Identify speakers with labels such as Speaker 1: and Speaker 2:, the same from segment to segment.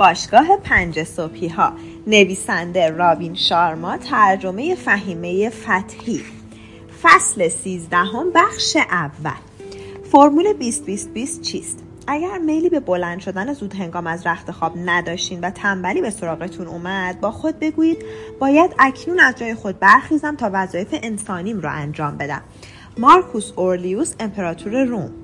Speaker 1: باشگاه پنج صبحی ها نویسنده رابین شارما ترجمه فهیمه فتحی. فصل سیزدهم بخش اول. فرمول 20 20 20 چیست؟ اگر میلی به بلند شدن زود هنگام از رخت خواب نداشتین و تنبلی به سراغتون اومد با خود بگویید باید اکنون از جای خود برخیزم تا وظایف انسانیم را انجام بدم. مارکوس اورلیوس امپراتور روم.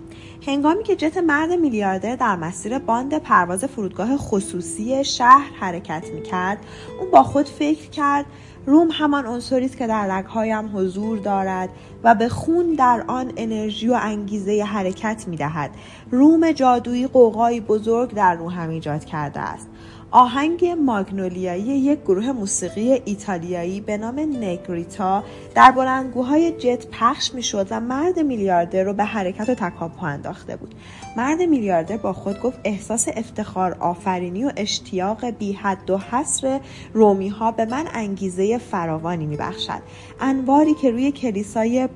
Speaker 1: هنگامی که جت مرد میلیاردر در مسیر باند پرواز فرودگاه خصوصی شهر حرکت می کرد اون با خود فکر کرد روم همان عنصری است که در رگهایم حضور دارد و به خون در آن انرژی و انگیزه حرکت می دهد. روم جادویی قوقایی بزرگ در روحم ایجاد کرده است. آهنگ ماگنولیایی یک گروه موسیقی ایتالیایی به نام نگریتا در بلندگوهای جت پخش می‌شد و مرد میلیاردر رو به حرکت و تکاپو انداخته بود. مرد میلیاردر با خود گفت احساس افتخار آفرینی و اشتیاق بی حد و حصر رومی ها به من انگیزه فراوانی میبخشد. انواری که روی کلیسای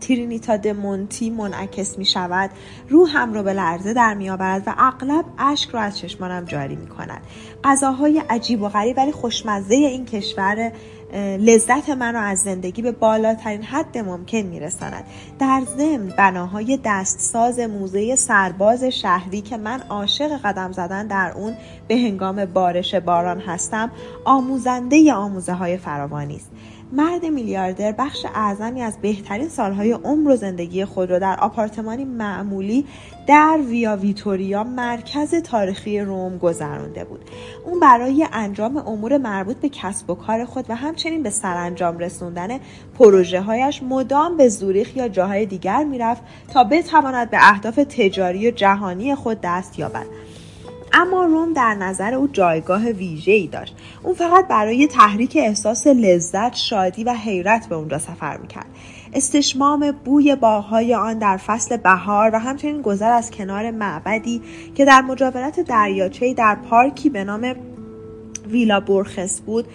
Speaker 1: ترینیتا دمونتی منعکس می شود روحم را به لرزه در می آورد و اغلب اشک را از چشمانم جاری می کند غذاهای عجیب و غریب ولی خوشمزه این کشور لذت من را از زندگی به بالاترین حد ممکن میرساند. در ضمن بناهای دستساز موزه سرباز شهری که من عاشق قدم زدن در اون به هنگام بارش باران هستم آموزنده آموزه های فراوانی است. مرد میلیاردر بخش اعظمی از بهترین سالهای عمر و زندگی خود را در آپارتمانی معمولی در ویا ویتوریا مرکز تاریخی روم گذرانده بود. اون برای انجام امور مربوط به کسب و کار خود و همچنین به سرانجام رسوندن پروژه هایش مدام به زوریخ یا جاهای دیگر می‌رفت تا بتواند به اهداف تجاری و جهانی خود دست یابد. اما روم در نظر او جایگاه ای داشت. اون فقط برای تحریک احساس لذت شادی و حیرت به اونجا سفر می‌کرد. استشمام بوی باغهای آن در فصل بهار و همچنین گذر از کنار معبدی که در مجاورت دریاچه در پارکی به نام ویلا برخس بود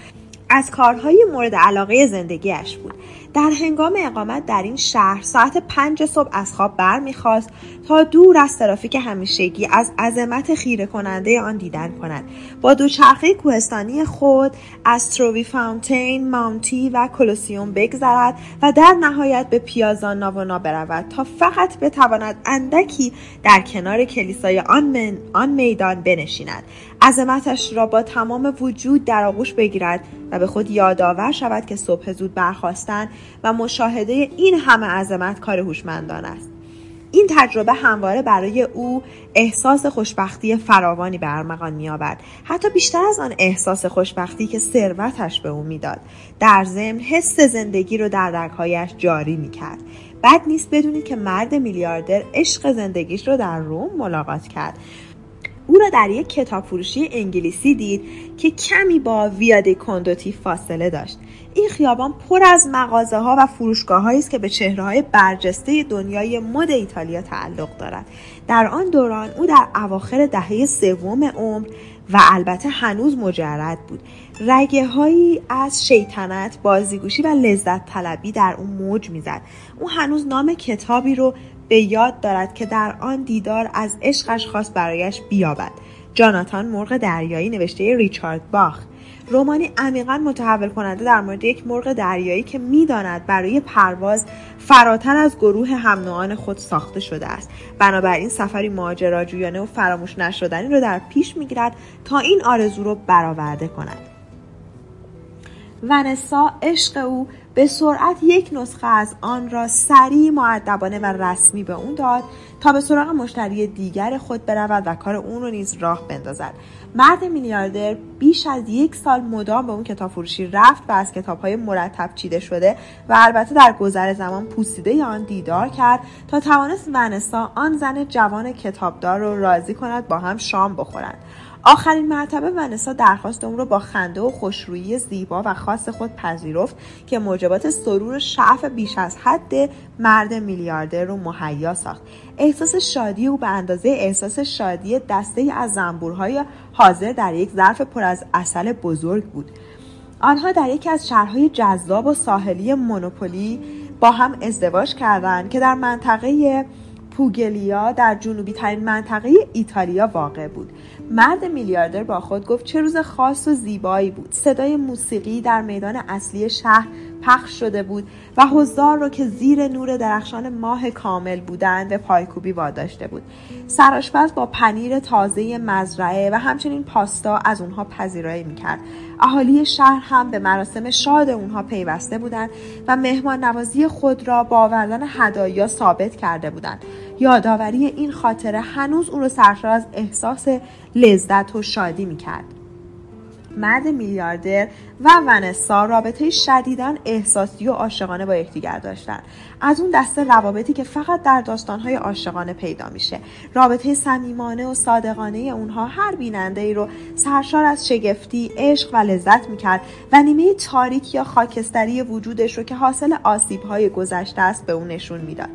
Speaker 1: از کارهای مورد علاقه زندگیش بود. در هنگام اقامت در این شهر ساعت پنج صبح از خواب برمیخواست تا دور از ترافیک همیشگی از عظمت خیره کننده آن دیدن کند. با دوچرخه کوهستانی خود از تروی فاونتین ماونتی و کلوسیوم بگذرد و در نهایت به پیازا ناونا برود تا فقط بتواند اندکی در کنار کلیسای آن, من، آن میدان بنشیند. عظمتش را با تمام وجود در آغوش بگیرد و به خود یادآور شود که صبح زود برخواستن و مشاهده این همه عظمت کار هوشمندان است. این تجربه همواره برای او احساس خوشبختی فراوانی به ارمغان میآورد حتی بیشتر از آن احساس خوشبختی که ثروتش به او می‌داد. در ضمن حس زندگی رو در رگهایش جاری می‌کرد. بد نیست بدونید که مرد میلیاردر عشق زندگیش رو در روم ملاقات کرد. او را در یک کتاب فروشی انگلیسی دید که کمی با ویاده کندوتی فاصله داشت. این خیابان پر از مغازه ها و فروشگاه است که به چهره های برجسته دنیای مد ایتالیا تعلق دارد در آن دوران او در اواخر دهه سوم عمر و البته هنوز مجرد بود. رگه هایی از شیطنت بازیگوشی و لذت طلبی در اون موج می‌زد. او هنوز نام کتابی رو به یاد دارد که در آن دیدار از عشقش خواست برایش بیابد. جاناتان مرغ دریایی نوشته ریچارد باخ. رومانی عمیقا متحول کننده در مورد یک مرغ دریایی که می‌داند برای پرواز فراتر از گروه هم خود ساخته شده است. بنابراین سفری ماجراجویانه و فراموش نشدنی را در پیش می‌گیرد تا این آرزو را برآورده کند. ونسا عشق او به سرعت یک نسخه از آن را سریع معدبانه و رسمی به اون داد تا به سراغ مشتری دیگر خود برود و کار اون رو نیز راه بندازد. مرد میلیاردر بیش از یک سال مدام به اون کتاب فروشی رفت و از کتاب های مرتب چیده شده و البته در گذر زمان پوسیده آن دیدار کرد تا توانست ونسا آن زن جوان کتابدار رو راضی کند با هم شام بخورند. آخرین مرتبه ونسا درخواست اون رو با خنده و خوشرویی زیبا و خاص خود پذیرفت که موجبات سرور شعف بیش از حد مرد میلیاردر رو مهیا ساخت. احساس شادی او به اندازه احساس شادی دسته از زنبورهای حاضر در یک ظرف پر از اصل بزرگ بود. آنها در یکی از شهرهای جذاب و ساحلی مونوپولی با هم ازدواج کردند که در منطقه پوگلیا در جنوبی ترین منطقه ایتالیا واقع بود. مرد میلیاردر با خود گفت چه روز خاص و زیبایی بود. صدای موسیقی در میدان اصلی شهر پخش شده بود و حضار رو که زیر نور درخشان ماه کامل بودند به پایکوبی واداشته بود. سراشپز با پنیر تازه مزرعه و همچنین پاستا از اونها پذیرایی می‌کرد. اهالی شهر هم به مراسم شاد اونها پیوسته بودند و مهمان نوازی خود را با آوردن هدایا ثابت کرده بودند. یادآوری این خاطره هنوز اون رو سرشار از احساس لذت و شادی می‌کرد. مرد میلیاردر و ونسا رابطه شدیدن احساسی و عاشقانه با یکدیگر داشتن. از اون دسته روابطی که فقط در داستانهای عاشقانه پیدا میشه. رابطه صمیمانه و صادقانه اونها هر بیننده ای رو سرشار از شگفتی عشق و لذت می‌کرد و نیمه تاریک یا خاکستری وجودش رو که حاصل آسیبهای گذشته است به اون نشون می‌داد.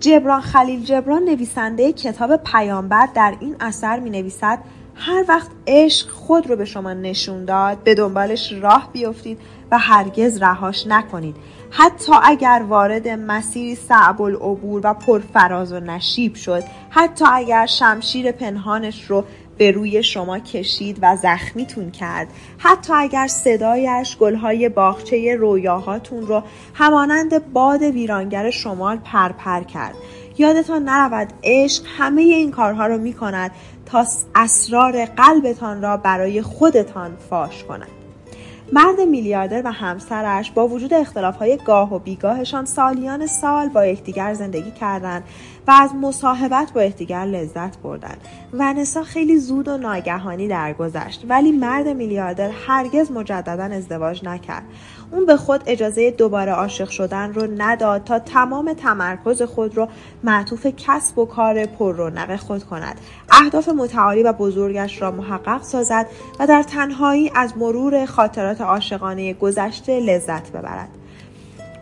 Speaker 1: جبران خلیل جبران نویسنده کتاب پیامبر در این اثر می نویسد هر وقت عشق خود رو به شما نشون داد به دنبالش راه بیفتید و هرگز رهاش نکنید. حتی اگر وارد مسیری صعب العبور و پرفراز و نشیب شد حتی اگر شمشیر پنهانش رو به روی شما کشید و زخمیتون کرد حتی اگر صدایش گلهای باغچه رویاهاتون رو همانند باد ویرانگر شمال پرپر کرد. یادتان نرود عشق همه این کارها رو می کند تا اسرار قلبتان را برای خودتان فاش کند. مرد میلیاردر و همسرش با وجود اختلافهای گاه و بیگاهشان سالیان سال با یکدیگر زندگی کردند و از مصاحبت با یکدیگر لذت بردند. ونسا خیلی زود و ناگهانی درگذشت ولی مرد میلیاردر هرگز مجددا ازدواج نکرد. اون به خود اجازه دوباره عاشق شدن رو نداد تا تمام تمرکز خود رو معطوف کسب و کار پر رونق خود کند. اهداف متعالی و بزرگش را محقق سازد و در تنهایی از مرور خاطرات عاشقانه گذشته لذت ببرد.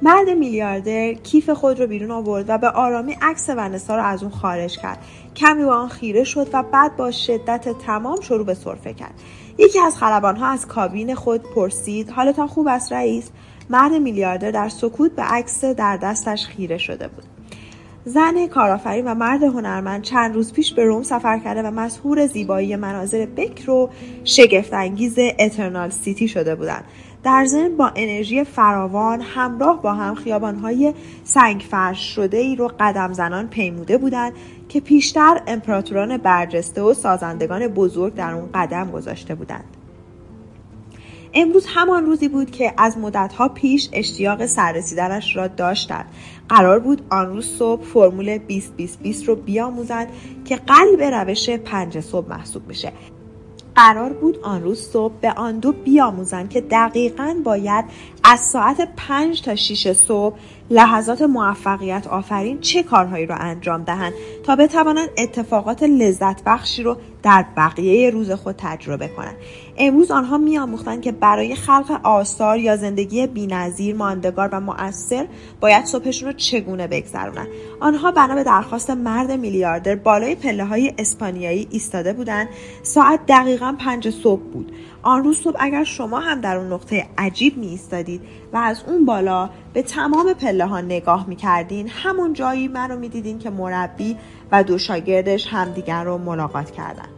Speaker 1: مرد میلیاردر کیف خود رو بیرون آورد و به آرامی عکس ونسا را از اون خارج کرد. کمی با آن خیره شد و بعد با شدت تمام شروع به سرفه کرد. یکی از ها از کابین خود پرسید حالتان خوب است رئیس؟ مرد میلیاردر در سکوت به عکس در دستش خیره شده بود. زن کارآفرین و مرد هنرمند چند روز پیش به روم سفر کرده و مسهور زیبایی مناظر بکر و شگفت انگیز اترنال سیتی شده بودند. در ضمن با انرژی فراوان همراه با هم خیابانهای سنگ فرش شده ای رو قدم زنان پیموده بودند که پیشتر امپراتوران برجسته و سازندگان بزرگ در اون قدم گذاشته بودند. امروز همان روزی بود که از مدتها پیش اشتیاق سررسیدنش را داشتند قرار بود آن روز صبح فرمول 20 20 20 رو بیاموزند که قلب روش پنج صبح محسوب میشه قرار بود آن روز صبح به آن دو بیاموزند که دقیقا باید از ساعت پنج تا 6 صبح لحظات موفقیت آفرین چه کارهایی را انجام دهند تا بتوانند اتفاقات لذت بخشی رو در بقیه روز خود تجربه کنند. امروز آنها میآموختند که برای خلق آثار یا زندگی بینظیر ماندگار و مؤثر باید صبحشون رو چگونه بگذرونند. آنها بنا به درخواست مرد میلیاردر بالای پله های اسپانیایی ایستاده بودند. ساعت دقیقا پنج صبح بود. آن روز صبح اگر شما هم در اون نقطه عجیب می ایستادید و از اون بالا به تمام پله ها نگاه می کردین همون جایی من رو می دیدین که مربی و دو شاگردش همدیگر رو ملاقات کردن.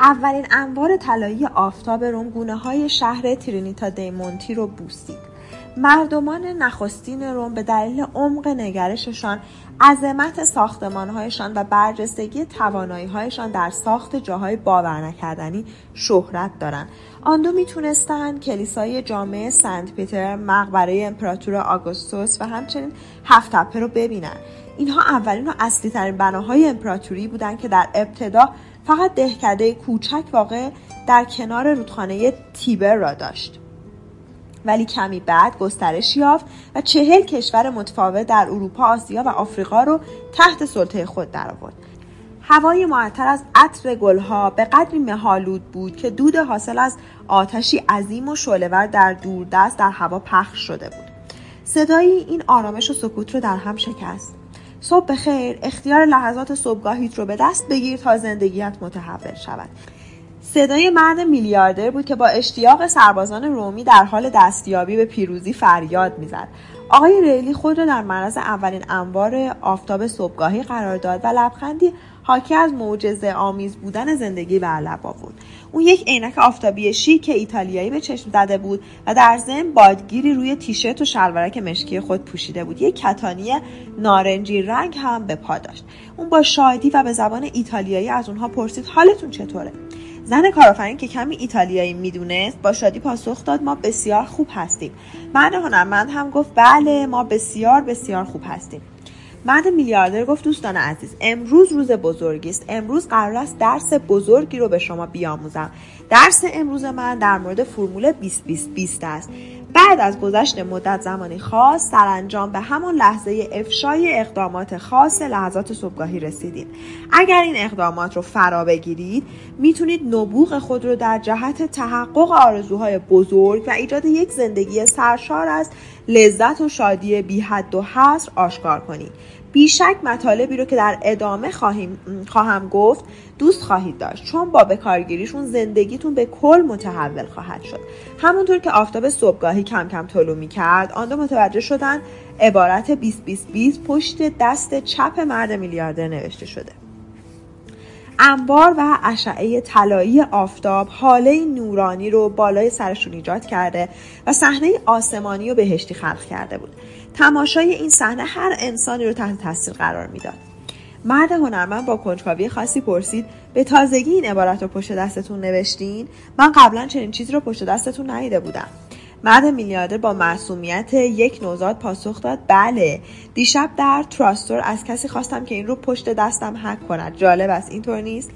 Speaker 1: اولین انوار طلایی آفتاب روم گونه های شهر ترینیتا دیمونتی رو بوسید. مردمان نخستین روم به دلیل عمق نگرششان عظمت ساختمانهایشان و برجستگی تواناییهایشان در ساخت جاهای باور نکردنی شهرت دارند. آن دو می‌تونستند کلیسای جامعه سنت پیتر مقبره امپراتور آگوستوس و همچنین هفت تپه رو ببینند. اینها اولین و اصلی ترین بناهای امپراتوری بودند که در ابتدا فقط دهکده کوچک واقع در کنار رودخانه تیبر را داشت. ولی کمی بعد گسترش یافت و چهل کشور متفاوت در اروپا، آسیا و آفریقا رو تحت سلطه خود درآورد. هوای معطر از عطر گلها به قدری مهالود بود که دود حاصل از آتشی عظیم و شعلهور در دوردست در هوا پخش شده بود. صدایی این آرامش و سکوت رو در هم شکست. صبح خیر اختیار لحظات صبحگاهیت رو به دست بگیر تا زندگیت متحول شود صدای مرد میلیاردر بود که با اشتیاق سربازان رومی در حال دستیابی به پیروزی فریاد می‌زد. آقای ریلی خود را در معرض اولین انوار آفتاب صبحگاهی قرار داد و لبخندی حاکی از معجزه آمیز بودن زندگی بر لب آورد. اون یک عینک آفتابی شیک ایتالیایی به چشم زده بود و در ضمن بادگیری روی تیشرت و شلوارک مشکی خود پوشیده بود. یک کتانی نارنجی رنگ هم به پا داشت. اون با شادی و به زبان ایتالیایی از اونها پرسید حالتون چطوره؟ زن کارآفرین که کمی ایتالیایی می‌دونست با شادی پاسخ داد ما بسیار خوب هستیم. مرد هنرمند هم گفت بله ما بسیار بسیار خوب هستیم. مرد میلیاردر گفت دوستان عزیز امروز روز بزرگی است. امروز قرار است درس بزرگی رو به شما بیاموزم. درس امروز من در مورد فرمول 20 20 20 است. بعد از گذشت مدت زمانی خاص سرانجام به همان لحظه افشای اقدامات خاص لحظات صبحگاهی رسیدیم. اگر این اقدامات رو فرا بگیرید می‌تونید نبوغ خود رو در جهت تحقق آرزوهای بزرگ و ایجاد یک زندگی سرشار از لذت و شادی بی حد و حصر آشکار کنید. بیشک مطالبی رو که در ادامه خواهیم خواهم گفت دوست خواهید داشت. چون با بکارگیریشون زندگیتون به کل متحول خواهد شد. همونطور که آفتاب صبحگاهی کم کم طلوع می کرد آن دو متوجه شدن عبارت 20 20 20 پشت دست چپ مرد میلیاردر نوشته شده. انبار و اشعه طلایی آفتاب حاله نورانی رو بالای سرشون ایجاد کرده و صحنه آسمانی و بهشتی خلق کرده بود. تماشای این صحنه هر انسانی رو تحت تاثیر قرار می‌داد. مرد هنرمند با کنجکاوی خاصی پرسید به تازگی این عبارت رو پشت دستتون نوشتین؟ من قبلا چنین چیزی رو پشت دستتون ندیده بودم. مرد میلیاردر با معصومیت یک نوزاد پاسخ داد بله دیشب در تراستور از کسی خواستم که این رو پشت دستم حک کند. جالب است اینطور نیست؟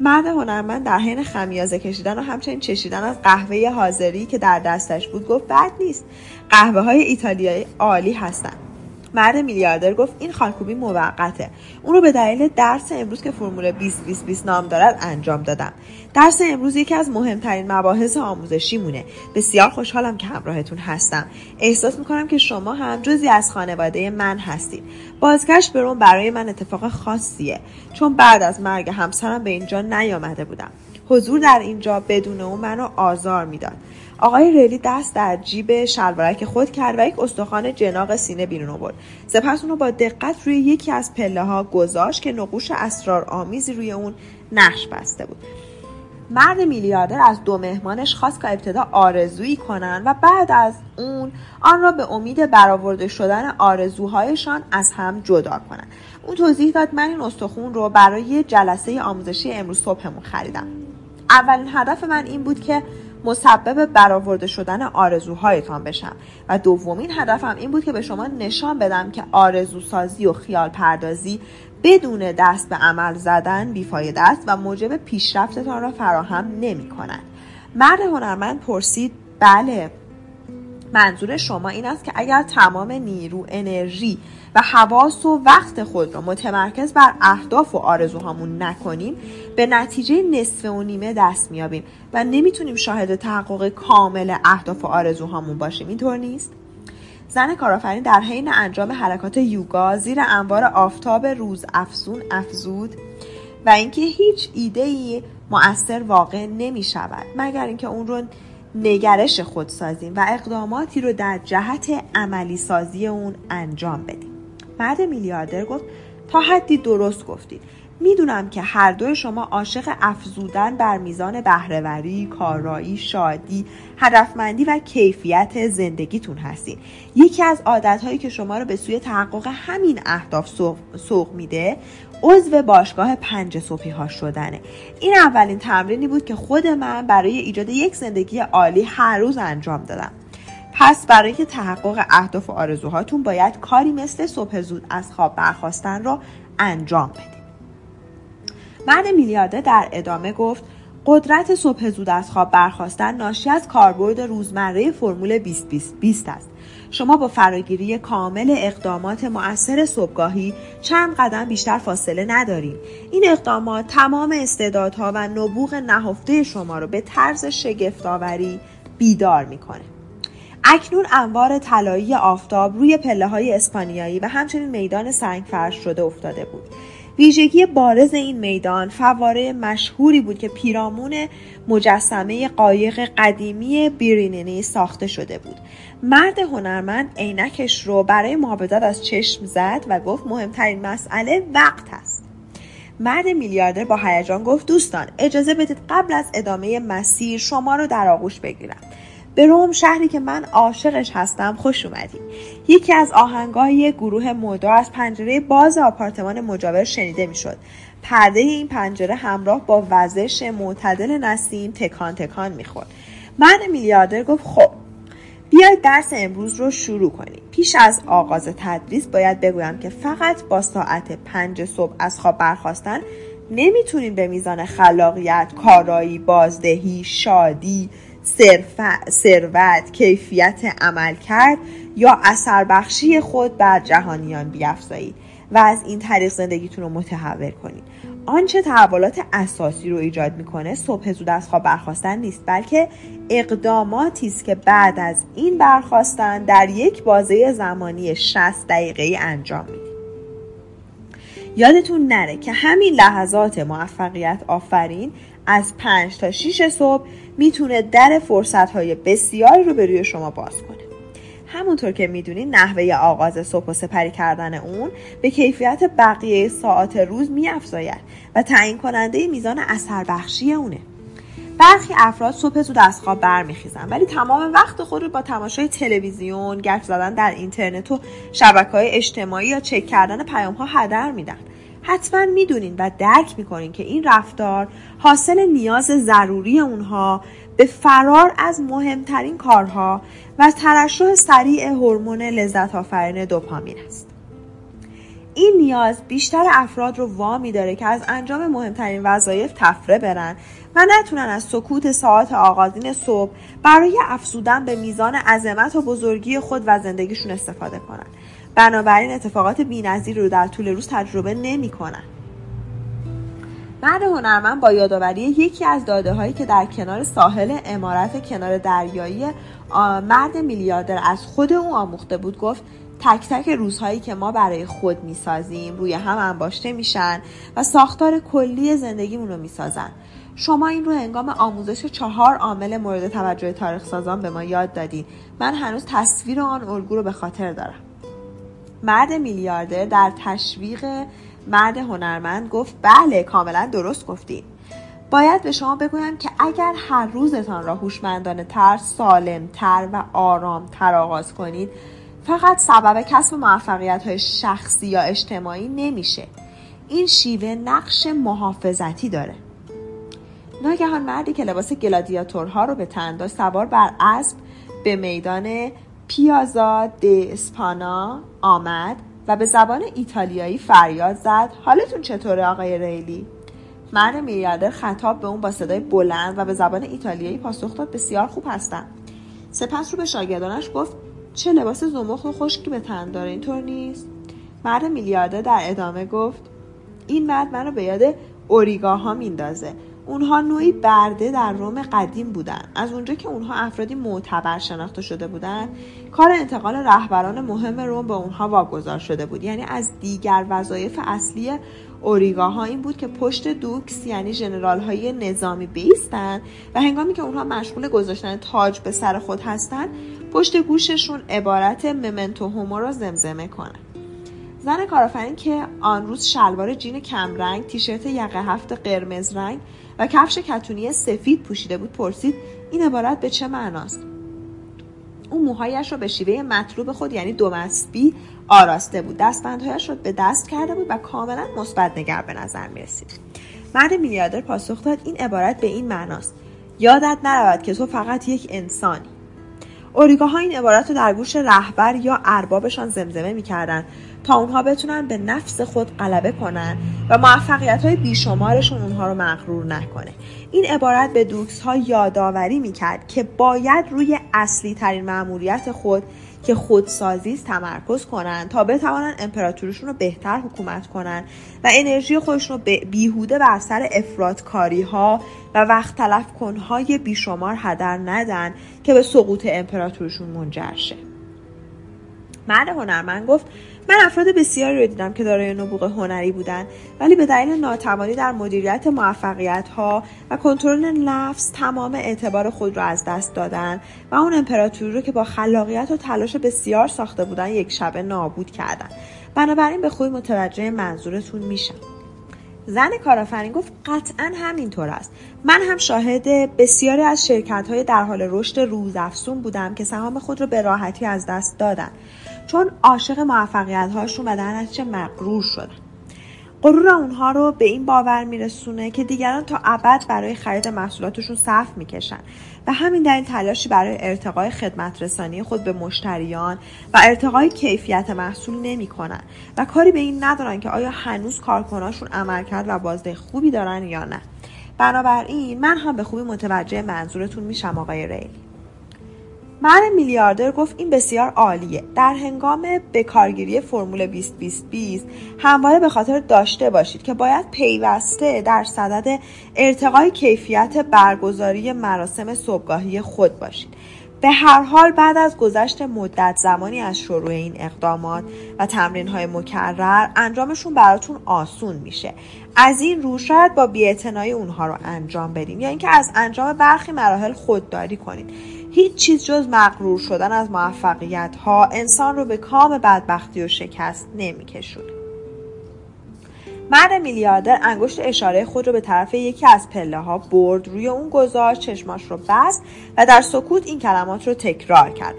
Speaker 1: مرد هنرمند در حین خمیازه کشیدن و همچنین چشیدن از قهوه حاضری که در دستش بود گفت بد نیست. قهوه های ایتالیایی عالی هستند مرد میلیاردر گفت این خالکوبی موقته. اون رو به دلیل درس امروز که فرمول 20 20 20 نام دارد انجام دادم. درس امروز یکی از مهمترین مباحث آموزشی مونه. بسیار خوشحالم که همراهتون هستم. احساس می‌کنم که شما هم جزی از خانواده من هستید. بازگشت به روم برای من اتفاق خاصیه. چون بعد از مرگ همسرم به اینجا نیامده بودم. حضور در اینجا بدون او منو آزار می‌داد. آقای ریلی دست در جیب شلوارک خود کرد و یک استخوان جناق سینه بیرون آورد. سپس اون رو با دقت روی یکی از پله ها گذاشت که نقوش اسرار آمیزی روی اون نقش بسته بود. مرد میلیاردر از دو مهمانش خواست که ابتدا آرزویی کنند و بعد از اون آن را به امید برآورده شدن آرزوهایشان از هم جدا کنند اون توضیح داد من این استخون رو برای جلسه آموزشی امروز صبحمون خریدم. اولین هدف من این بود که مسبب برآورده شدن آرزوهایتان بشم و دومین هدفم این بود که به شما نشان بدم که آرزوسازی و خیال پردازی بدون دست به عمل زدن بیفایده است و موجب پیشرفتتان را فراهم نمی کند. مرد هنرمند پرسید بله منظور شما این است که اگر تمام نیرو انرژی و حواس و وقت خود را متمرکز بر اهداف و آرزوهامون نکنیم به نتیجه نصف و نیمه دست میابیم و نمی‌تونیم شاهد تحقق کامل اهداف و آرزوهامون باشیم. اینطور نیست؟ زن کارآفرین در حین انجام حرکات یوگا زیر انوار آفتاب روز افزون افزود و اینکه هیچ ایده ای مؤثر واقع نمی شود مگر اینکه اون رو نگرش خود سازیم و اقداماتی رو در جهت عملی سازی اون انجام بدیم. مرد میلیاردر گفت تا حدی درست گفتید. می‌دونم که هر دوی شما عاشق افزودن بر میزان بهرهوری، کارایی، شادی، هدفمندی و کیفیت زندگیتون هستین. یکی از عادتهایی که شما رو به سوی تحقق همین اهداف سوق میده عضو باشگاه پنج صبحی ها شدنه. این اولین تمرینی بود که خود من برای ایجاد یک زندگی عالی هر روز انجام دادم. پس برای تحقق اهداف و آرزوهاتون باید کاری مثل صبح زود از خواب برخواستن رو انجام بدید مرد میلیارده در ادامه گفت قدرت صبح زود از خواب برخواستن ناشی از کاربرد روزمره فرمول 20 20 است. شما با فراگیری کامل اقدامات مؤثر صبحگاهی چند قدم بیشتر فاصله نداریم. این اقدامات تمام استعدادها و نبوغ نهفته شما رو به طرز شگفتآوری بیدار می‌کنه. اکنون انوار طلایی آفتاب روی پله های اسپانیایی و همچنین میدان سنگ فرش شده افتاده بود. ویژگی بارز این میدان فواره مشهوری بود که پیرامون مجسمه قایق قدیمی بیرینینی ساخته شده بود. مرد هنرمند عینکش رو برای محافظت از چشم زد و گفت مهمترین مسئله وقت است. مرد میلیاردر با هیجان گفت دوستان اجازه بدید قبل از ادامه مسیر شما رو در آغوش بگیرم. به روم شهری که من عاشقش هستم خوش اومدید یکی از آهنگای گروه مودا از پنجره باز آپارتمان مجاور شنیده می‌شد. پرده این پنجره همراه با وزش معتدل نسیم تکان تکان می‌خورد. من میلیاردر گفت خب بیاید درس امروز رو شروع کنیم. پیش از آغاز تدریس باید بگویم که فقط با ساعت پنج صبح از خواب برخواستن نمی‌تونیم به میزان خلاقیت کارایی بازدهی شادی ثروت کیفیت عمل کرد یا اثر بخشی خود بر جهانیان بیافزایید و از این طریق زندگیتون رو متحول کنید. آنچه تحولات اساسی رو ایجاد می‌کنه صبح زود از خواب برخواستن نیست بلکه اقداماتی است که بعد از این برخواستن در یک بازه زمانی 60 دقیقه انجام می‌دید. یادتون نره که همین لحظات موفقیت آفرین از 5 تا 6 صبح می‌تونه در فرصت های بسیاری رو به روی شما باز کنه. همونطور که می‌دونید نحوه آغاز صبح و سپری کردن اون به کیفیت بقیه ساعت روز میافزاید و تعیین کننده میزان اثر بخشی اونه. برخی افراد صبح زود از خواب برمیخیزن ولی تمام وقت خود رو با تماشای تلویزیون گپ زدن در اینترنت و شبکه های اجتماعی یا چک کردن پیام ها هدر میدن. حتما می‌دونین و درک می‌کنین که این رفتار حاصل نیاز ضروری اونها به فرار از مهمترین کارها و ترشح سریع هورمون لذت آفرین دوپامین است. این نیاز بیشتر افراد رو وامی داره که از انجام مهمترین وظایف تفره برن و نتونن از سکوت ساعت آغازین صبح برای افزودن به میزان عظمت و بزرگی خود و زندگیشون استفاده کنن. بنابراین اتفاقات بینظیر رو در طول روز تجربه نمی‌کنن. مرد هنرمند با یادآوری یکی از داده هایی که در کنار ساحل امارت کنار دریایی مرد میلیاردر از خود او آموخته بود گفت تک تک روزهایی که ما برای خود می‌سازیم روی هم انباشته میشن و ساختار کلی زندگیمون رو می‌سازن. شما این رو هنگام آموزش چهار عامل مورد توجه تاریخ سازان به ما یاد دادین. من هنوز تصویر آن الگو رو به خاطر دارم. مرد میلیاردر در تشویق مرد هنرمند گفت بله کاملا درست گفتید باید به شما بگویم که اگر هر روزتان را هوشمندانه تر سالم تر و آرام تر آغاز کنید فقط سبب کسب موفقیت های شخصی یا اجتماعی نمیشه. این شیوه نقش محافظتی داره. ناگهان مردی که لباس گلادیاتورها رو به تن داشت سوار بر اسب به میدان پیازا د اسپانا آمد و به زبان ایتالیایی فریاد زد. حالتون چطوره آقای ریلی؟ مرد میلیاردر خطاب به اون با صدای بلند و به زبان ایتالیایی پاسخ داد. بسیار خوب هستم. سپس رو به شاگردانش گفت چه لباس زمخت و خشکی به تن داره؟ اینطور نیست. مرد میلیاردر در ادامه گفت این مرد منو به یاد اوریگاها میندازه. اونها نوعی برده در روم قدیم بودن. از اونجا که اونها افرادی معتبر شناخته شده بودن کار انتقال رهبران مهم روم به اونها واگذار شده بود. یعنی از دیگر وظایف اصلی اوریگاها این بود که پشت دوکس یعنی جنرال های نظامی بیستن و هنگامی که اونها مشغول گذاشتن تاج به سر خود هستن پشت گوششون عبارت ممنتو هومو را زمزمه کنن. زن کارآفرین که آن روز شلوار جین کمرنگ تیشرت یقه هفت قرمز رنگ و کفش کتونی سفید پوشیده بود پرسید این عبارت به چه معناست؟ او موهایش را به شیوه مطلوب خود یعنی دومسبی آراسته بود. دستبندهایش را به دست کرده بود و کاملا مثبت نگر به نظر می رسید مرد میلیاردر پاسخ داد این عبارت به این معناست. یادت نرود که تو فقط یک انسانی. اوریگاها این عبارت رو در گوش رهبر یا اربابشان زمزمه می‌کردند. تا اونها بتونن به نفس خود غلبه کنن و موفقیت های بیشمارشون اونها رو مغرور نکنه. این عبارت به دوکس ها یادآوری می‌کرد که باید روی اصلی ترین معمولیت خود که خودسازی تمرکز کنن تا بتوانن امپراتوریشون رو بهتر حکومت کنن و انرژی خودشون رو بیهوده بر سر افرادکاری ها و وقت تلف کنهای بیشمار هدر ندن که به سقوط امپراتوریشون منجر شه. مرد هنرمند گفت من افراد بسیاری رو دیدم که دارای نبوغ هنری بودند ولی به دلیل ناتوانی در مدیریت موفقیت ها و کنترل نفس تمام اعتبار خود را از دست دادن و اون امپراتوری رو که با خلاقیت و تلاش بسیار ساخته بودن یک شبه نابود کردن. بنابراین به خوبی متوجه منظورتون میشم. زن کارآفرین گفت قطعا همینطور است. من هم شاهد بسیاری از شرکت های در حال رشد روزافزون بودم که سهام خود را به راحتی از دست دادن. چون عاشق موفقیت هاشون و در نتیجه مغرور شدن. غرور اونها رو به این باور میرسونه که دیگران تا ابد برای خرید محصولاتشون صف می‌کشن و همین دلیل تلاشی برای ارتقای خدمت رسانی خود به مشتریان و ارتقای کیفیت محصول نمی‌کنن و کاری به این ندارن که آیا هنوز کارکناشون عملکرد و بازده خوبی دارن یا نه. بنابراین من هم به خوبی متوجه منظورتون میشم آقای ریلی. مرد میلیاردر گفت این بسیار عالیه. در هنگام بکارگیری فرمول 2020 همواره به خاطر داشته باشید که باید پیوسته در صدد ارتقای کیفیت برگزاری مراسم صبحگاهی خود باشید. به هر حال بعد از گذشت مدت زمانی از شروع این اقدامات و تمرین های مکرر انجامشون براتون آسون میشه. از این رو شاید با بیاعتنایی اونها رو انجام بدین. یا اینکه از انجام برخی مراحل خودداری کنید هیچ چیز جز مغرور شدن از موفقیت ها انسان رو به کام بدبختی و شکست نمیکشونه. مرد میلیاردر انگشت اشاره خود رو به طرف یکی از پله ها برد روی اون گذاشت چشماش رو بست و در سکوت این کلمات رو تکرار کرد.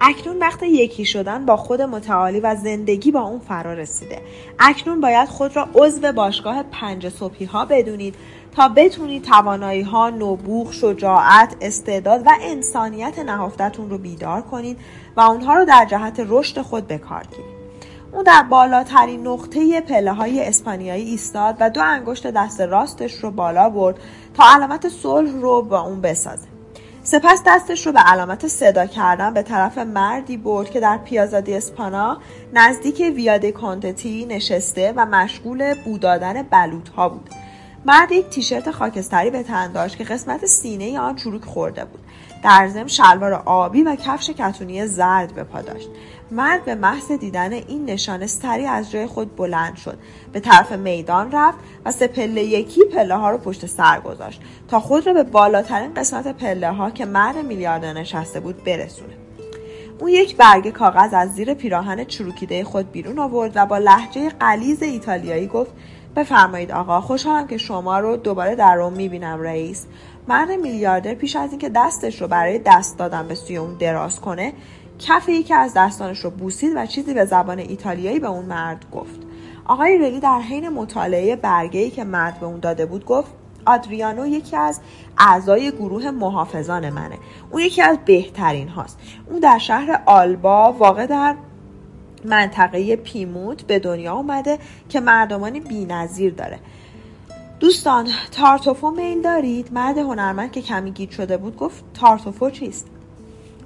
Speaker 1: اکنون وقت یکی شدن با خود متعالی و زندگی با اون فرا رسیده. اکنون باید خود را عضو باشگاه پنج صبحی ها بدونید تا بتونید توانایی ها نبوغ شجاعت استعداد و انسانیت نهفتتون رو بیدار کنید و اونها رو در جهت رشد خود بکار گیرید او در بالاترین نقطه پله های اسپانیایی ایستاد و دو انگشت دست راستش رو بالا برد تا علامت صلح رو با اون بسازه. سپس دستش رو به علامت صدا کردن به طرف مردی برد که در پیازادی اسپانا نزدیک ویاده کانتتی نشسته و مشغول بودادن بلوط ها بود. مرد یک تیشرت خاکستری به تن داشت که قسمت سینه آن چروک خورده بود. در ضمن شلوار آبی و کفش کتونی زرد به پا داشت. مرد به محض دیدن این نشانه سری از جای خود بلند شد. به طرف میدان رفت و سه پله یکی پله ها رو پشت سر گذاشت تا خود را به بالاترین قسمت پله ها که مرد میلیاردر نشسته بود برسونه. او یک برگ کاغذ از زیر پیراهن چروکیده خود بیرون آورد و با لحجه قلیز ایتالیایی گفت بفرمایید آقا خوشحالم که شما رو دوباره در روم می‌بینم رئیس. مرد میلیاردر پیش از اینکه دستش رو برای دست دادن به سوی اون دراز کنه کف یکی از دستانش رو بوسید و چیزی به زبان ایتالیایی به اون مرد گفت. آقای رلی در حین مطالعه برگه که مرد به اون داده بود گفت آدریانو یکی از اعضای گروه محافظان منه. اون یکی از بهترین هاست. اون در شهر آلبا واقع در منطقه پیموت به دنیا اومده که مردمانی بینظیر داره. دوستان تارتوفو میل دارید؟ مرد هنرمند که کمی گیت شده بود گفت تارتوفو چیست؟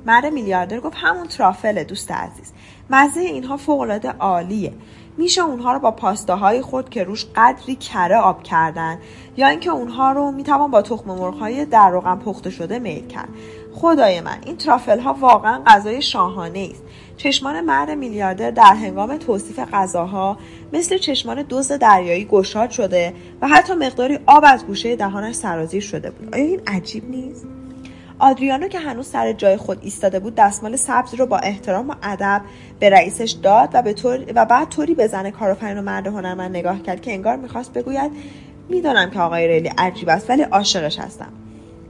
Speaker 1: مرد میلیاردر گفت همون ترافل دوست عزیز. مزه اینها فوقالعاده عالیه. میشه اونها رو با پاستاهایی خورد که روش قدری کره آب کردن یا اینکه اونها رو می‌توان با تخم مرغ‌های در روغن پخته شده میل کرد. خدای من این ترافل ها واقعا غذای شاهانه است. چشمان مرد میلیاردر در هنگام توصیف غذاها مثل چشمان دوز دریایی گشاد شده و حتی مقداری آب از گوشه دهانش سرازیر شده بود. آیا این عجیب نیست؟ آدریانو که هنوز سر جای خود ایستاده بود دستمال سبز رو با احترام و ادب به رئیسش داد و, به طور و بعد طوری به زن کارآفرین و مرد هنرمند نگاه کرد که انگار می‌خواست بگوید می‌دانم که آقای ریلی عجیب است ولی عاشقش هستم.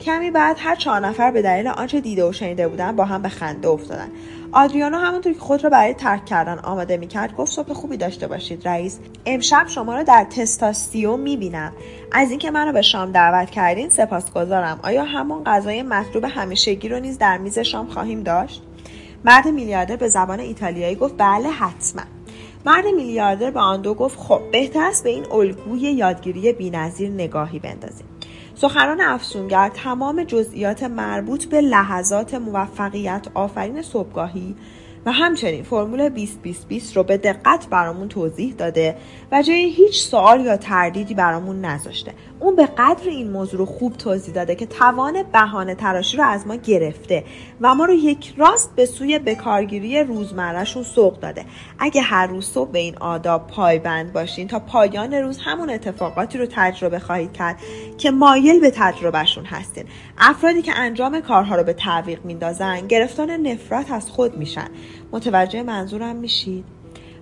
Speaker 1: کمی بعد هر چهار نفر به دلیل آنچه دیده و شنیده بودن با هم به خنده افتادن. آدریانو همونطور که خود را برای ترک کردن آماده می‌کرد گفت صبح خوبی داشته باشید رئیس. امشب شما را در تستاسیو می‌بینم. از اینکه منو به شام دعوت کردین سپاسگزارم. آیا همون غذای مطلوب همیشگی رو نیز در میز شام خواهیم داشت؟ مرد میلیاردر به زبان ایتالیایی گفت بله حتما. مرد میلیاردر به آن دو گفت خب بهتر است به این الگوی یادگیری بینظیر نگاهی بندازیم. سخنان افسونگر تمام جزئیات مربوط به لحظات موفقیت آفرین صبحگاهی و همچنین فرمول 20 20 20 رو به دقت برامون توضیح داده و جای هیچ سوال یا تردیدی برامون نذاشته. اون به قدر این موضوع رو خوب توضیح داده که توان بهانه تراشی رو از ما گرفته و ما رو یک راست به سوی بکارگیری روزمرهشون سوق داده. اگه هر روز صبح به این آداب پایبند باشین تا پایان روز همون اتفاقاتی رو تجربه خواهید کرد که مایل به تجربهشون هستین. افرادی که انجام کارها رو به تعویق میندازن گرفتار نفرت از خود میشن. متوجه منظورم میشید؟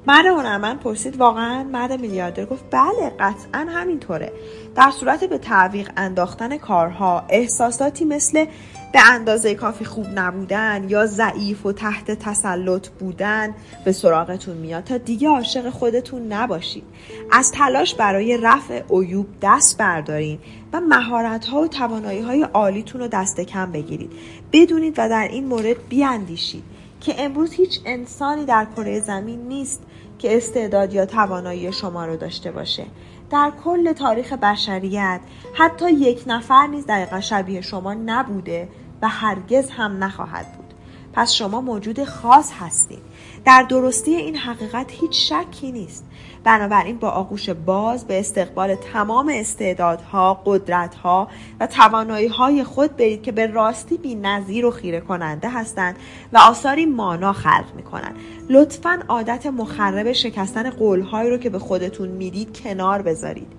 Speaker 1: مرد هنرمند پرسید واقعا مرد میلیاردر؟ گفت بله قطعا همینطوره. در صورت به تعویق انداختن کارها احساساتی مثل به اندازه کافی خوب نبودن یا ضعیف و تحت تسلط بودن به سراغتون میاد تا دیگه عاشق خودتون نباشید. از تلاش برای رفع عیوب دست بردارین و مهارت ها و توانایی های عالیتون رو دست کم بگیرید. بدونید و در این مورد بیاندیشید که امروز هیچ انسانی در کره زمین نیست که استعداد یا توانایی شما رو داشته باشه. در کل تاریخ بشریت حتی یک نفر نیز دقیقا شبیه شما نبوده و هرگز هم نخواهد بود. پس شما موجود خاص هستید. در درستی این حقیقت هیچ شکی نیست. بنابراین با آغوش باز به استقبال تمام استعدادها، قدرتها و توانایی های خود برید که به راستی بی نظیر و خیره کننده هستند و آثاری مانا خلق می کنند. لطفا عادت مخرب شکستن قولهایی رو که به خودتون می‌دید کنار بذارید.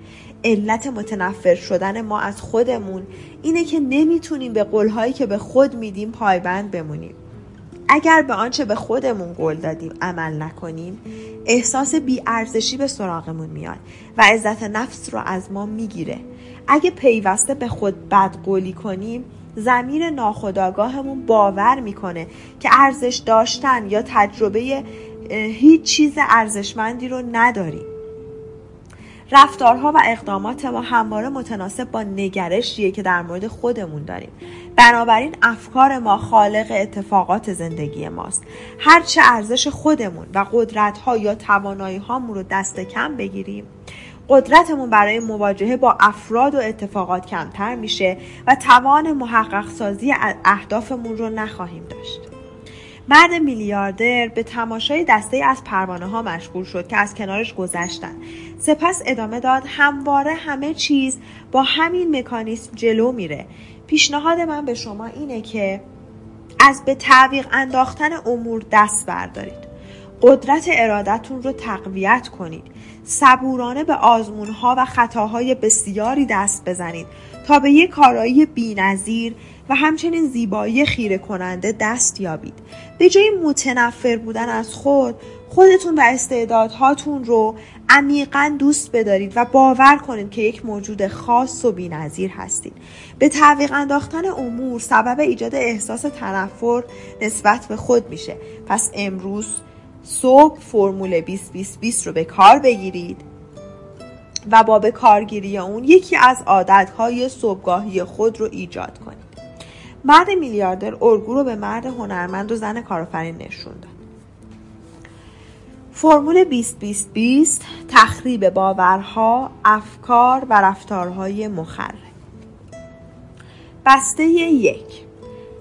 Speaker 1: علت متنفر شدن ما از خودمون اینه که نمی‌تونیم به قولهایی که به خود میدیم پایبند بمونیم. اگر به آنچه به خودمون قول دادیم عمل نکنیم احساس بیارزشی به سراغمون میاد و عزت نفس رو از ما می‌گیره. اگه پیوسته به خود بدقولی کنیم زمیر ناخداگاهمون باور می‌کنه که ارزش داشتن یا تجربه هیچ چیز ارزشمندی رو نداریم. رفتارها و اقدامات ما همواره متناسب با نگرشیه که در مورد خودمون داریم. بنابراین افکار ما خالق اتفاقات زندگی ماست. هرچه ارزش خودمون و قدرت ها یا توانایی هامون رو دست کم بگیریم قدرتمون برای مواجهه با افراد و اتفاقات کمتر میشه و توان محقق سازی اهدافمون رو نخواهیم داشت. مرد میلیاردر به تماشای دسته از پروانه ها مشغول شد که از کنارش گذشتن. سپس ادامه داد همواره همه چیز با همین مکانیسم جلو میره. پیشنهاد من به شما اینه که از به تعویق انداختن امور دست بردارید. قدرت ارادتون رو تقویت کنید. صبورانه به آزمونها و خطاهای بسیاری دست بزنید تا به یک کارایی بینظیر و همچنین زیبایی خیره کننده دست یابید. به جای متنفر بودن از خود خودتون و استعدادهاتون رو عمیقا دوست بدارید و باور کنید که یک موجود خاص و بینظیر هستید. به تعویق انداختن امور سبب ایجاد احساس تنفر نسبت به خود میشه. پس امروز صبح فرمول 20 20 20 رو به کار بگیرید و با به کارگیری اون یکی از عادتهای صبحگاهی خود رو ایجاد کنید. مرد میلیاردر ارگو رو به مرد هنرمند و زن کارآفرین نشون فرمول 20 20 20 تخریب باورها، افکار و رفتارهای مخرب. بسته یک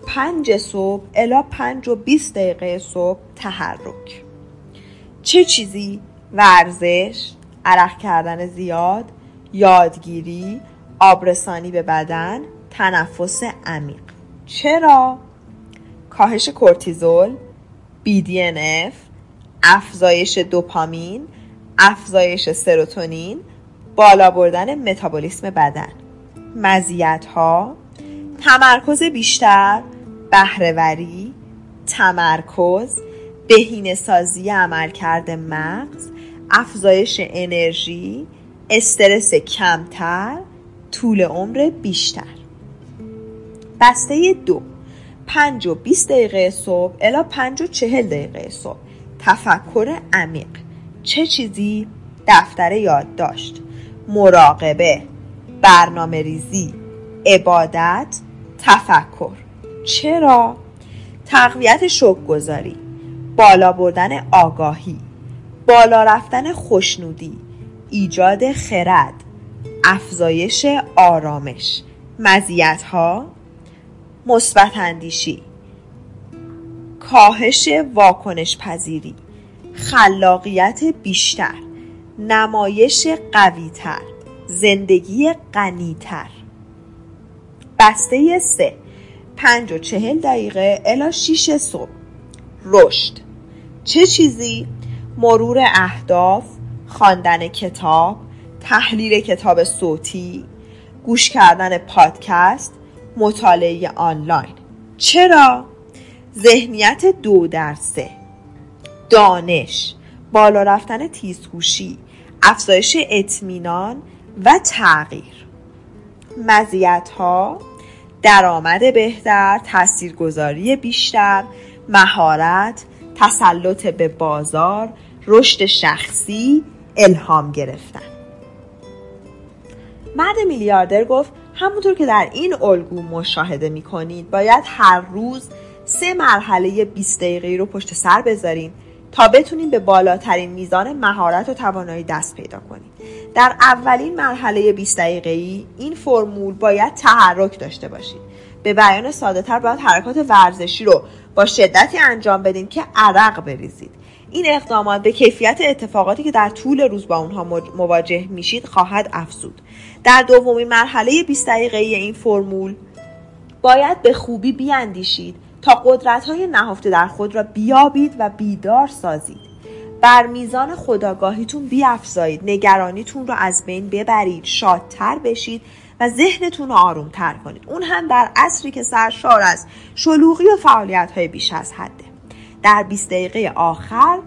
Speaker 1: پنج صبح الا پنج و 20 دقیقه صبح تحرک. چه چیزی؟ ورزش، عرق کردن زیاد، یادگیری، آبرسانی به بدن، تنفس عمیق. چرا؟ کاهش کورتیزول، BDNF، افزایش دوپامین، افزایش سروتونین، بالا بردن متابولیسم بدن مزیت ها تمرکز بیشتر بهرهوری تمرکز بهینه سازی عملکرد مغز افزایش انرژی استرس کمتر طول عمر بیشتر بسته دو. پنج و 20 دقیقه صبح الا پنج و چهل دقیقه صبح. تفکر عمیق. چه چیزی؟ دفتر یادداشت مراقبه برنامه ریزی عبادت تفکر. چرا؟ تقویت شک گذاری بالا بردن آگاهی بالا رفتن خوشنودی ایجاد خرد افزایش آرامش. مزیت ها مثبت اندیشی. کاهش واکنش پذیری. خلاقیت بیشتر. نمایش قویتر. زندگی غنیتر. بسته سه. پنج و چهل دقیقه الا شیش صبح. رشد. چه چیزی؟ مرور اهداف خواندن کتاب تحلیل کتاب صوتی گوش کردن پادکست مطالعه آنلاین. چرا؟ ذهنیت دو در سه. دانش بالا رفتن تیزهوشی افزایش اطمینان و تغییر. مزیت ها درآمد بهتر تاثیرگذاری بیشتر مهارت تسلط به بازار رشد شخصی الهام گرفتن. مرد میلیاردر گفت همونطور که در این الگو مشاهده می کنید باید هر روز سه مرحله 20 دقیقه رو پشت سر بذاریم تا بتونیم به بالاترین میزان مهارت و توانایی دست پیدا کنیم. در اولین مرحله 20 دقیقه ای این فرمول باید تحرک داشته باشید به بیان ساده تر باید حرکات ورزشی رو با شدتی انجام بدین که عرق بریزید. این اقدامات به کیفیت اتفاقاتی که در طول روز با اونها مواجه میشید خواهد افزود. در دومین مرحله 20 دقیقه این فرمول باید به خوبی بیاندیشید تا قدرت های نهفته در خود را بیابید و بیدار سازید. بر میزان خداگاهیتون بیافزایید نگرانیتون رو از بین ببرید شادتر بشید و ذهنتون رو آرومتر کنید. اون هم در عصری که سرشار از شلوغی و فعالیت های بیش از حده. در 20 دقیقه آخر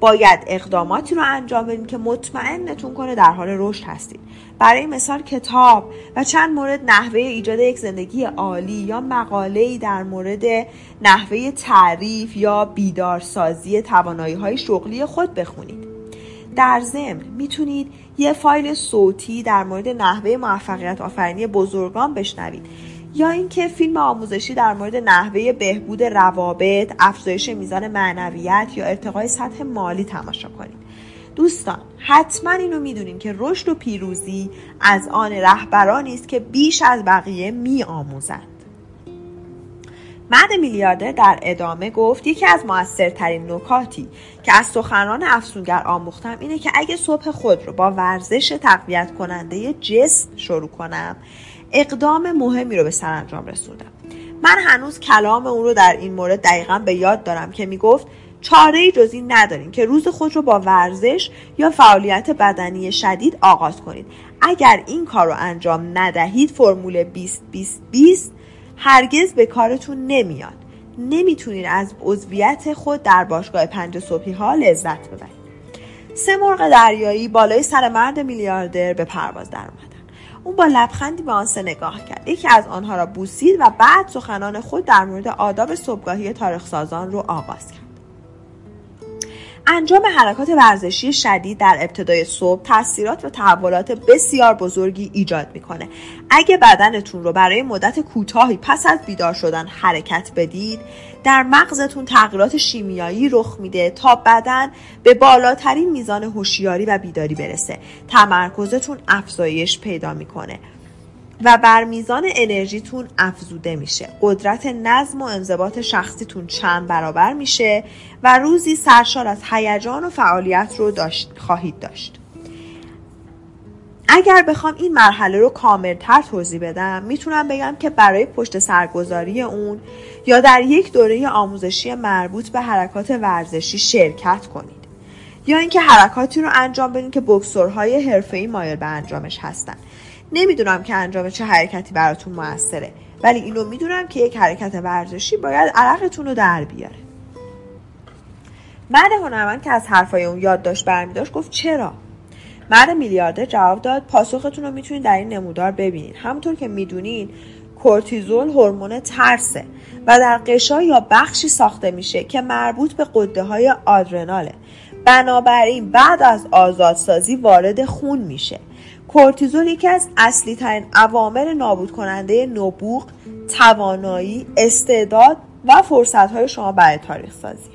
Speaker 1: باید اقداماتی رو انجام بدید که مطمئنتون کنه در حال رشد هستید. برای مثال کتاب و چند مورد نحوه ایجاد یک زندگی عالی یا مقاله در مورد نحوه تعریف یا بیدارسازی توانایی های شغلی خود بخونید. در ضمن می‌تونید یه فایل صوتی در مورد نحوه موفقیت آفرینی بزرگان بشنوید. یا اینکه فیلم آموزشی در مورد نحوه بهبود روابط، افزایش میزان معنویت یا ارتقای سطح مالی تماشا کنید. دوستان حتما اینو می‌دونین که رشد و پیروزی از آن رهبرانی است که بیش از بقیه می آموزند. مرد میلیاردر در ادامه گفت یکی از موثرترین نکاتی که از سخنان افسونگر آموختم اینه که اگه صبح خود رو با ورزش تقویت کننده جسم شروع کنم اقدام مهمی رو به سرانجام رسوندم. من هنوز کلام اون رو در این مورد دقیقا به یاد دارم که می‌گفت چاره جز این نداریم که روز خود رو با ورزش یا فعالیت بدنی شدید آغاز کنید. اگر این کار رو انجام ندهید فرمول 20 20 20 هرگز به کارتون نمیاد. نمی‌تونید از عضویت خود در باشگاه پنج صبحی ها لذت ببرید. سه مرغ دریایی بالای سر مرد میلیاردر به پرواز در اون با لبخندی به آن سه نگاه کرد. یکی از آنها را بوسید و بعد سخنان خود در مورد آداب صبحگاهی تاریخ سازان رو آغاز کرد. انجام حرکات ورزشی شدید در ابتدای صبح تاثیرات و تحولات بسیار بزرگی ایجاد می‌کنه. اگه بدنتون رو برای مدت کوتاهی پس از بیدار شدن حرکت بدید در مغزتون تغییرات شیمیایی رخ میده تا بدن به بالاترین میزان هوشیاری و بیداری برسه. تمرکزتون افزایش پیدا می‌کنه. و بر میزان انرژیتون افزوده میشه. قدرت نظم و انضباط شخصیتون چند برابر میشه و روزی سرشار از هیجان و فعالیت رو داشت خواهید داشت. اگر بخوام این مرحله رو کاملتر توضیح بدم می‌تونم بگم که برای پشت سرگذاری اون یا در یک دوره آموزشی مربوط به حرکات ورزشی شرکت کنید. یا اینکه حرکاتی رو انجام بدین که بکسورهای حرفه‌ای مایل به انجامش هستن. نمی‌دونم که انجام چه حرکتی براتون موثره ولی اینو می‌دونم که یک حرکت ورزشی باید عرقتون رو در بیاره. مرد هنرمند که از حرفای اون برمی داشت گفت چرا؟ مرد میلیاردر جواب داد پاسختون رو می‌تونید در این نمودار ببینید. همونطور که می‌دونین کورتیزول هورمون ترسه و در قشا یا بخشی ساخته میشه که مربوط به قده های آدرناله. بنابراین بعد از آزادسازی وارد خون میشه. کورتیزول یکی از اصلی ترین عوامل نابود کننده نبوغ، توانایی، استعداد و فرصت های شما برای تاریخ سازی.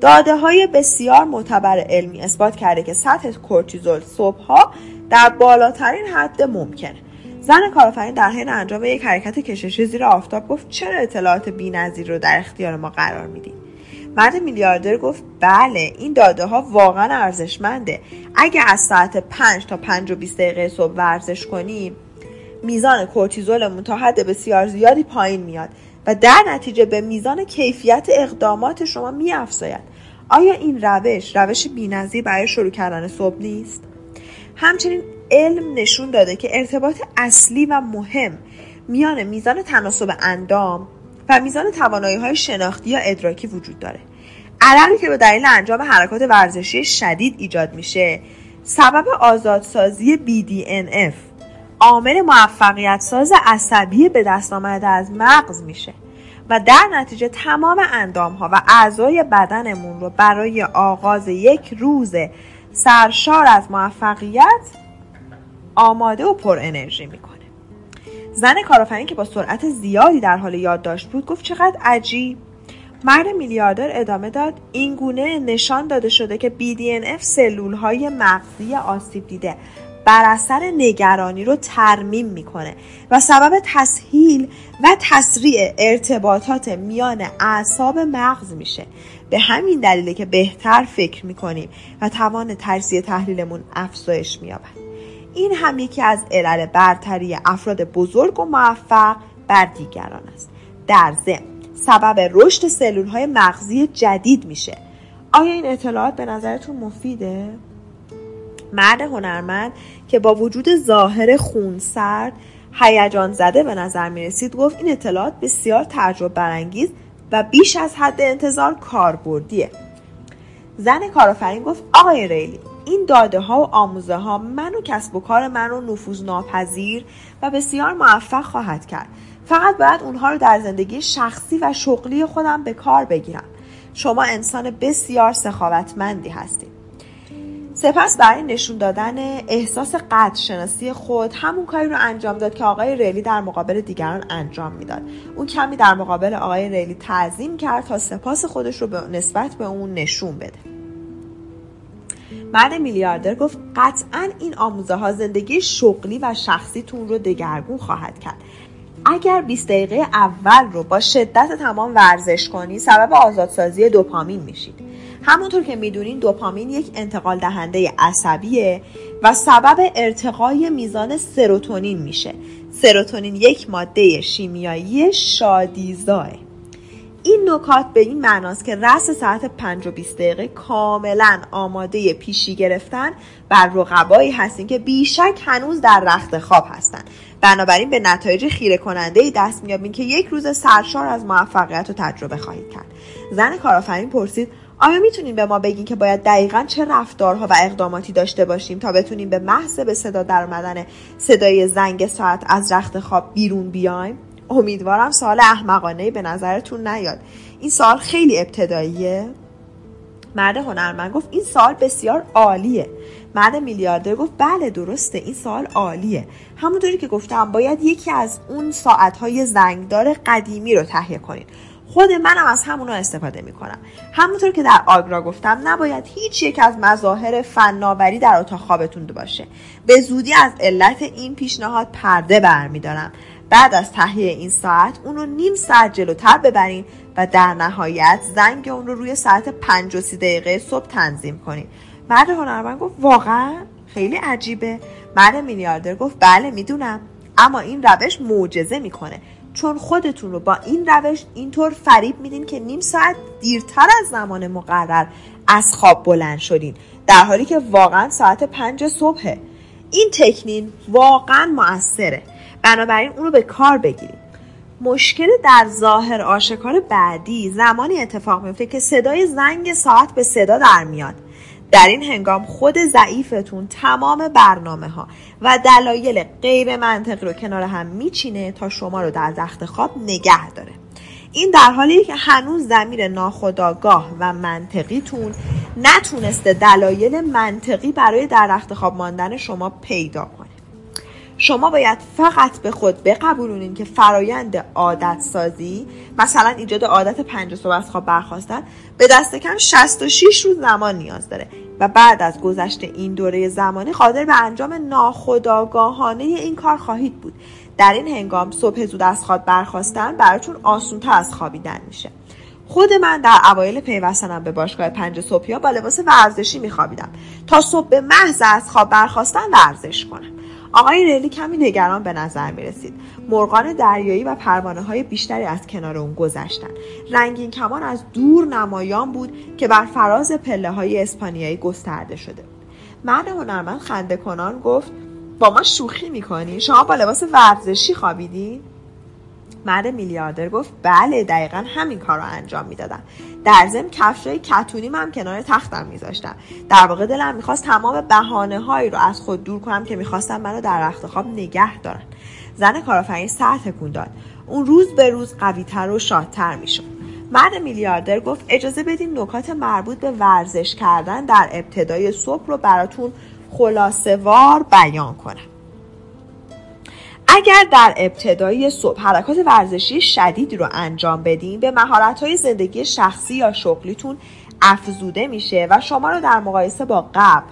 Speaker 1: داده های بسیار معتبر علمی اثبات کرده که سطح کورتیزول صبحها در بالاترین حد ممکنه. زن کارآفرین در حین انجام یک حرکت کششی زیر آفتاب گفت چرا اطلاعات بی‌نظیر رو در اختیار ما قرار می‌دید مرد میلیاردر گفت بله این داده ها واقعا ارزشمنده. اگه از ساعت 5 تا 5 و 20 دقیقه صبح ورزش کنیم میزان کورتیزولمون تا حد بسیار زیادی پایین میاد و در نتیجه به میزان کیفیت اقدامات شما میافزاید. آیا این روش روش بینظیر برای شروع کردن صبح نیست؟ همچنین علم نشون داده که ارتباط اصلی و مهم میان میزان تناسب اندام و میزان توانایی های شناختی یا ادراکی وجود داره. عرقی که به دلیل انجام حرکات ورزشی شدید ایجاد میشه. سبب آزادسازی BDNF عامل موفقیت ساز عصبی به دست آمده از مغز میشه و در نتیجه تمام اندام ها و اعضای بدنمون رو برای آغاز یک روز سرشار از موفقیت آماده و پر انرژی می‌کنه. زن کارآفرین که با سرعت زیادی در حال یادداشت بود گفت چقدر عجیب. مرد میلیاردر ادامه داد. این گونه نشان داده شده که BDNF سلول های مغزی آسیب دیده بر اثر نگرانی رو ترمیم می‌کنه و سبب تسهیل و تسریع ارتباطات میان اعصاب مغز میشه. به همین دلیله که بهتر فکر می‌کنیم و توان تجزیه تحلیلمون افزایش مییابد. این هم یکی از علل برتری افراد بزرگ و موفق بر دیگران است. در ضمن سبب رشد سلول های مغزی جدید میشه. آیا این اطلاعات به نظرتون مفیده؟ مرد هنرمند که با وجود ظاهر خونسرد هیجان زده به نظر می رسید گفت این اطلاعات بسیار تعجب برانگیز و بیش از حد انتظار کاربردیه. زن کارآفرین گفت آقای ریلی این داده ها و آموزه ها من و کسب و کار من رو نفوذ ناپذیر و بسیار موفق خواهد کرد. فقط باید اونها رو در زندگی شخصی و شغلی خودم به کار بگیرم. شما انسان بسیار سخاوتمندی هستید. سپس برای نشون دادن احساس قدر شناسی خود همون کاری رو انجام داد که آقای ریلی در مقابل دیگران انجام می‌داد. اون کمی در مقابل آقای ریلی تعظیم کرد تا سپاس خودش رو به نسبت به اون نشون بده. مرد میلیاردر گفت قطعا این آموزه ها زندگی شغلی و شخصیتون رو دگرگون خواهد کرد. اگر 20 دقیقه اول رو با شدت تمام ورزش کنی سبب آزادسازی دوپامین میشید. همونطور که می‌دونین دوپامین یک انتقال دهنده عصبیه و سبب ارتقای میزان سروتونین میشه. سروتونین یک ماده شیمیایی شادیزاه این نکات به این معناست که رس ساعت 5 و 20 دقیقه کاملا آماده پیشی گرفتن بر رقبایی هستین که بیشک هنوز در رخت خواب هستند بنابراین به نتایج خیره کننده دست میابین که یک روز سرشار از موفقیت و تجربه خواهید کرد. زن کارآفرین پرسید آیا می‌تونین به ما بگین که باید دقیقا چه رفتارها و اقداماتی داشته باشیم تا بتونیم به محض به صدا در صدای زنگ ساعت از رخت خواب بیرون بیایم؟ امیدوارم سال احمقانه به نظرتون نیاد. این سال خیلی ابتداییه. مرد هنرمند گفت این سال بسیار عالیه. مرد میلیاردر گفت بله درسته این سال عالیه. همونطوری که گفتم باید یکی از اون ساعتهای زنگدار قدیمی رو تهیه کنید. خود منم از همونا استفاده می‌کنم. همونطور که در آگرا گفتم نباید هیچ یک از مظاهر فناوری در اتاق خوابتون باشه. به زودی از علت این پیشنهاد پرده برمیدارم. بعد از تهیه این ساعت اون رو نیم ساعت جلوتر ببرین و در نهایت زنگ اون رو روی ساعت 5 و سی دقیقه صبح تنظیم کنین. مرد هنرمند گفت واقعا خیلی عجیبه. مرد میلیاردر گفت بله می‌دونم اما این روش معجزه می‌کنه. چون خودتون رو با این روش اینطور فریب میدین که نیم ساعت دیرتر از زمان مقرر از خواب بلند شدین در حالی که واقعا ساعت پنج صبحه. این تکنین واقعا موثره بنابراین اون رو به کار بگیرید مشکل در ظاهر آشکار بعدی زمانی اتفاق میفته که صدای زنگ ساعت به صدا در میاد. در این هنگام خود ضعیفتون تمام برنامه ها و دلایل غیر منطقی رو کنار هم میچینه تا شما رو در رخت خواب نگه داره. این در حالی که هنوز زمیر ناخداگاه و منطقیتون نتونسته دلایل منطقی برای در رخت خواب ماندن شما پیدا کنه. شما باید فقط به خود بقبولونین که فرایند عادت سازی مثلا ایجاد عادت پنج صبح از خواب برخواستن به دست کم 66 روز زمان نیاز داره. و بعد از گذشت این دوره زمانی قادر به انجام ناخودآگاهانه این کار خواهید بود. در این هنگام صبح زود از خواب برخواستن براتون آسونتر از خوابیدن میشه. خود من در اوایل پیوستنم به باشگاه پنج صبحی با لباس ورزشی میخوابیدم. تا صبح به محض از خواب برخواستن ورزش کنم. آقای ریلی کمی نگران به نظر می رسید. مرغان دریایی و پروانه های بیشتری از کنار اون گذشتن. رنگین کمان از دور نمایان بود که بر فراز پله های اسپانیایی گسترده شده بود. مرد هنرمند خنده کنان گفت با ما شوخی می‌کنی؟ شما با لباس ورزشی خوابیدین؟ مرد میلیاردر گفت بله دقیقا همین کار رو انجام می‌دادم در ضمن کفشای کتونیم هم کنار تختم میذاشتم. در واقع دلم می‌خواست تمام بهانه هایی رو از خود دور کنم که می‌خواستم منو در رخت خواب نگه دارن. زن کارآفرین سر تکون داد. اون روز به روز قویتر و شادتر می‌شد. مرد میلیاردر گفت اجازه بدین نکات مربوط به ورزش کردن در ابتدای صبح رو براتون خلاصه وار بیان کنم. اگر در ابتدای صبح حرکات ورزشی شدیدی رو انجام بدین به مهارت زندگی شخصی یا شغلیتون افزوده میشه و شما رو در مقایسه با قبل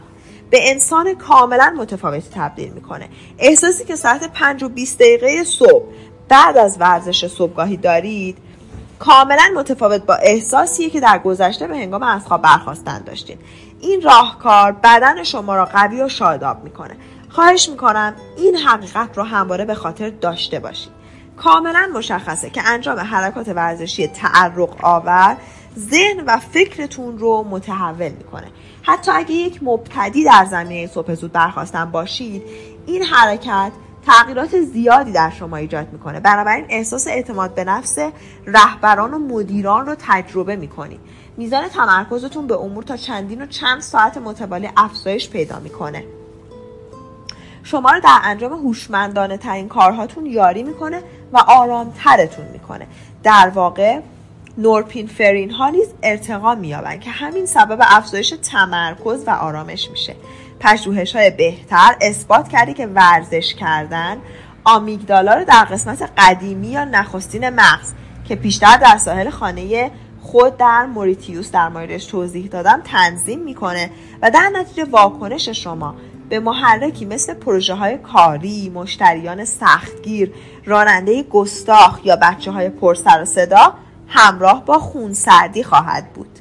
Speaker 1: به انسان کاملا متفاوتی تبدیل می‌کنه. احساسی که ساعت 5 و 20 دقیقه صبح بعد از ورزش صبحگاهی دارید کاملا متفاوت با احساسیه که در گذشته به هنگام از خواب برخواستن داشتین. این راهکار بدن شما را قوی و شاداب می‌کنه. خواهش می‌کنم این حقیقت رو همواره به خاطر داشته باشید. کاملا مشخصه که انجام حرکات ورزشی تعرق آور ذهن و فکرتون رو متحول می‌کنه. حتی اگه یک مبتدی در زمینه صبح زود برخواستن باشید این حرکت تغییرات زیادی در شما ایجاد می‌کنه. بنابراین احساس اعتماد به نفس رهبران و مدیران رو تجربه می‌کنید. میزان تمرکزتون به امور تا چندین و چند ساعت متوالی افزایش پیدا می‌کنه. شما رو در انجام هوشمندانه ترین کارهاتون یاری می‌کنه و آرامترتون می‌کنه. در واقع نورپینفرین ها نیز ارتقا مییابن که همین سبب افزایش تمرکز و آرامش میشه. پژوهش های بهتر اثبات کرده که ورزش کردن آمیگدالا رو در قسمت قدیمی یا نخستین مغز که پیشتر در ساحل خانه خود در موریتیوس در موردش توضیح دادم تنظیم می‌کنه و در نتیجه واکنش شما به محرکی مثل پروژه های کاری، مشتریان سختگیر، راننده گستاخ یا بچه های پرسر و صدا همراه با خونسردی خواهد بود.